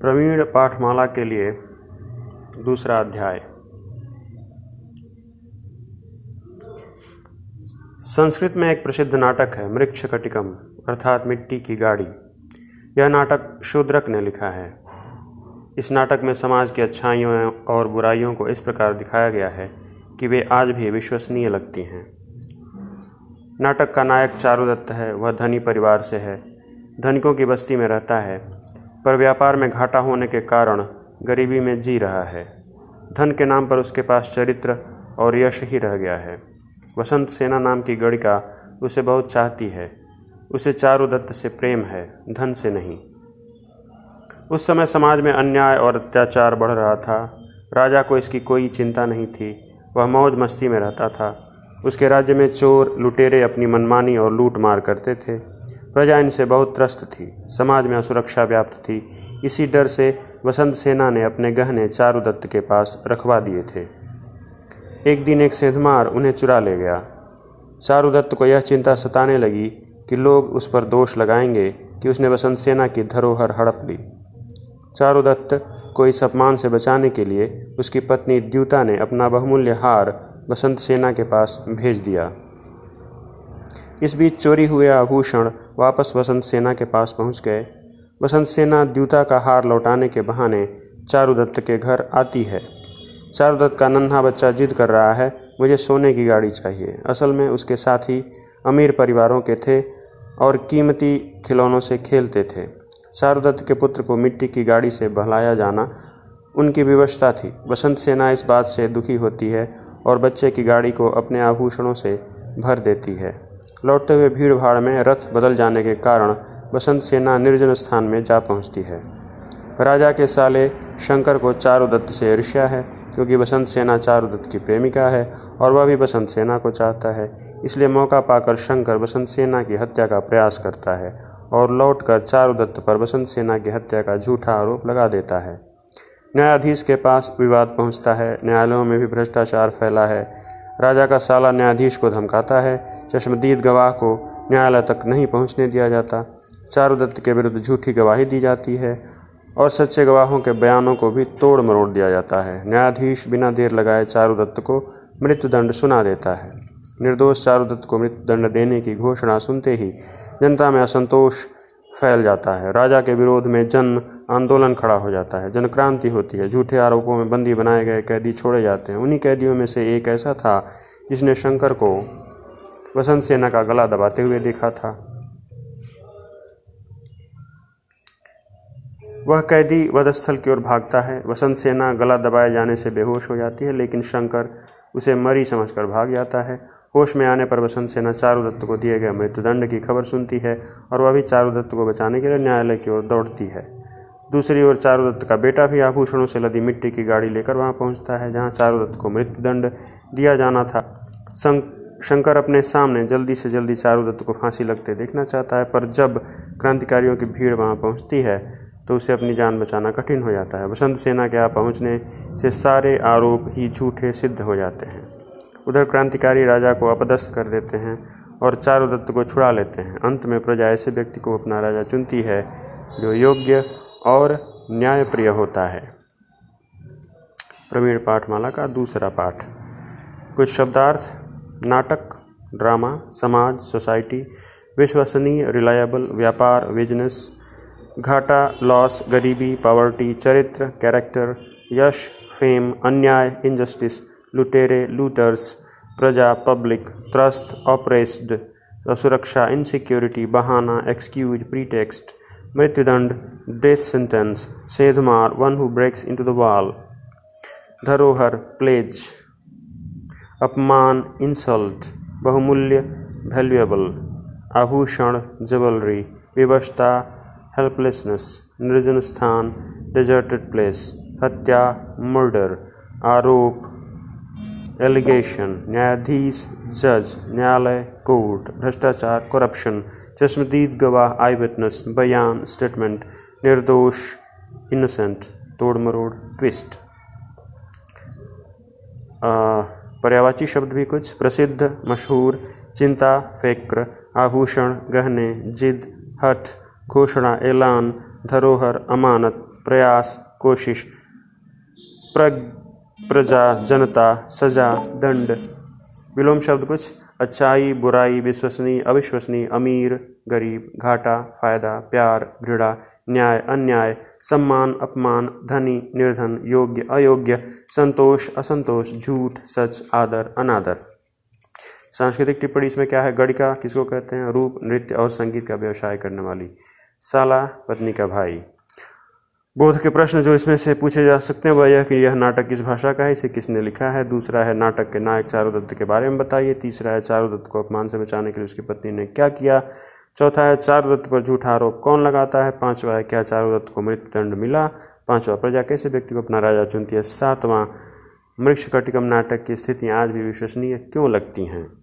प्रवीण पाठमाला के लिए दूसरा अध्याय। संस्कृत में एक प्रसिद्ध नाटक है, मृक्ष कटिकम, अर्थात मिट्टी की गाड़ी। यह नाटक शूद्रक ने लिखा है। इस नाटक में समाज की अच्छाइयों और बुराइयों को इस प्रकार दिखाया गया है कि वे आज भी विश्वसनीय लगती हैं। नाटक का नायक चारुदत्त है, वह धनी परिवार से है। धनिकों की बस्ती में रहता है। पर व्यापार में घाटा होने के कारण गरीबी में जी रहा है। धन के नाम पर उसके पास चरित्र और यश ही रह गया है। वसंत सेना नाम की गणिका उसे बहुत चाहती है। उसे चारुदत्त से प्रेम है, धन से नहीं। उस समय समाज में अन्याय और अत्याचार बढ़ रहा था। राजा को इसकी कोई चिंता नहीं थी। वह मौज मस्ती में रहता था। उसके राज्य में चोर, लुटेरे अपनी मनमानी और लूट मार करते थे। प्रजा इनसे बहुत त्रस्त थी, समाज में असुरक्षा व्याप्त थी। इसी डर से वसंत सेना ने अपने गहने चारुदत्त के पास रखवा दिए थे। एक दिन एक सेंधमार उन्हें चुरा ले गया। चारुदत्त को यह चिंता सताने लगी कि लोग उस पर दोष लगाएँगे कि उसने वसंत सेना की धरोहर हड़प ली। चारुदत्त को इस अपमान से बचाने के लिए उसकी पत्नी द्यूता ने अपना बहुमूल्य हार बसंत सेना के पास भेज दिया। इस बीच चोरी हुए आभूषण वापस वसंत सेना के पास पहुँच गए। वसंत सेना द्यूता का हार लौटाने के बहाने चारुदत्त के घर आती है। चारुदत्त का नन्हा बच्चा जिद कर रहा है, मुझे सोने की गाड़ी चाहिए। असल में उसके साथी अमीर परिवारों के थे और कीमती खिलौनों से खेलते थे। चारुदत्त के पुत्र को मिट्टी की गाड़ी से बहलाया जाना उनकी विवशता थी। बसंत सेना इस बात से दुखी होती है और बच्चे की गाड़ी को अपने आभूषणों से भर देती है। लौटते हुए भीड़ भाड़ में रथ बदल जाने के कारण बसंत सेना निर्जन स्थान में जा पहुँचती है। राजा के साले शंकर को चारुदत्त से ईर्ष्या है, क्योंकि बसंत सेना चारुदत्त की प्रेमिका है और वह भी बसंत सेना को चाहता है। इसलिए मौका पाकर शंकर बसंत सेना की हत्या का प्रयास करता है और लौटकर चारुदत्त पर बसंत सेना की हत्या का झूठा आरोप लगा देता है। न्यायाधीश के पास विवाद पहुँचता है, न्यायालयों में भी भ्रष्टाचार फैला है। राजा का साला न्यायाधीश को धमकाता है चश्मदीद गवाह को न्यायालय तक नहीं पहुँचने दिया जाता। चारुदत्त के विरुद्ध झूठी गवाही दी जाती है और सच्चे गवाहों के बयानों को भी तोड़ मरोड़ दिया जाता है। न्यायाधीश बिना देर लगाए चारुदत्त को मृत्युदंड सुना देता है। निर्दोष चारुदत्त को मृत्युदंड देने की घोषणा सुनते ही जनता में असंतोष फैल जाता है। राजा के विरोध में जन आंदोलन खड़ा हो जाता है। जनक्रांति होती है। झूठे आरोपों में बंदी बनाए गए कैदी छोड़े जाते हैं। उन्हीं कैदियों में से एक ऐसा था जिसने शंकर को वसंत सेना का गला दबाते हुए देखा था। वह कैदी वधस्थल की ओर भागता है। वसंत सेना गला दबाए जाने से बेहोश हो जाती है, लेकिन शंकर उसे मरी समझकर भाग जाता है। होश में आने पर वसंत सेना चारुदत्त को दिए गए मृत्युदंड की खबर सुनती है और वह भी चारुदत्त को बचाने के लिए न्यायालय की ओर दौड़ती है। दूसरी ओर चारुदत्त का बेटा भी आभूषणों से लदी मिट्टी की गाड़ी लेकर वहाँ पहुँचता है, जहाँ चारुदत्त को मृत्युदंड दिया जाना था। शंकर अपने सामने जल्दी से जल्दी चारुदत्त को फांसी लगते देखना चाहता है, पर जब क्रांतिकारियों की भीड़ वहाँ पहुँचती है तो उसे अपनी जान बचाना कठिन हो जाता है। बसंत सेना के यहाँ पहुँचने से सारे आरोप ही झूठे सिद्ध हो जाते हैं। उधर क्रांतिकारी राजा को अपदस्थ कर देते हैं और चारुदत्त को छुड़ा लेते हैं। अंत में प्रजा ऐसे व्यक्ति को अपना राजा चुनती है, जो योग्य और न्यायप्रिय होता है। प्रवीण पाठमाला का दूसरा पाठ। कुछ शब्दार्थ नाटक, ड्रामा, समाज, सोसाइटी, विश्वसनीय, रिलायबल, व्यापार, बिज़नेस, घाटा, लॉस, गरीबी, पावर्टी, चरित्र, कैरेक्टर, यश, फेम, अन्याय इनजस्टिस लुटेरे लूटर्स प्रजा पब्लिक ट्रस्ट ऑपरेस्ड असुरक्षा इनसिक्योरिटी बहाना एक्सक्यूज प्रीटेक्स्ट मृत्युदंड death sentence सेधमार one who breaks into the wall धरोहर प्लेज अपमान इंसल्ट बहुमूल्य वैल्यूएबल आभूषण ज्वेलरी विवशता हेल्पलेसनेस निर्जन स्थान डिजर्टेड प्लेस हत्या मर्डर आरोप एलिगेशन न्यायाधीश जज न्यायालय कोर्ट भ्रष्टाचार करप्शन चश्मदीद, गवाह आई विटनेस बयान स्टेटमेंट निर्दोष इनोसेंट तोड़ मरोड़ ट्विस्ट पर्यावाची शब्द भी कुछ, प्रसिद्ध, मशहूर, चिंता, फेक्र, आभूषण, गहने, जिद, हठ, घोषणा, ऐलान, धरोहर, अमानत, प्रयास, कोशिश प्र प्रजा, जनता, सजा, दंड। विलोम शब्द कुछ अच्छाई, बुराई, विश्वसनीय, अविश्वसनीय, अमीर, गरीब, घाटा, फ़ायदा, प्यार, घृणा, न्याय, अन्याय, सम्मान, अपमान, धनी, निर्धन, योग्य, अयोग्य, संतोष, असंतोष, झूठ, सच, आदर, अनादर। सांस्कृतिक टिप्पणी इसमें क्या है? गणिका किसको कहते हैं? रूप, नृत्य और संगीत का व्यवसाय करने वाली। साला, पत्नी का भाई। बोध के प्रश्न जो इसमें से पूछे जा सकते हैं, वह यह कि यह नाटक किस भाषा का है, इसे किसने लिखा है? दूसरा है, नाटक के नायक चारुदत्त के बारे में बताइए। तीसरा है चारुदत्त को अपमान से बचाने के लिए उसकी पत्नी ने क्या किया? चौथा है चारुदत्त पर झूठा आरोप कौन लगाता है? पांचवा है, क्या चारुदत्त को मृत्युदंड मिला? पांचवा, प्रजा कैसे व्यक्ति को अपना राजा चुनती है? सातवां, मृक्ष कटिकम नाटक की स्थितियाँ आज भी विश्वसनीय क्यों लगती हैं?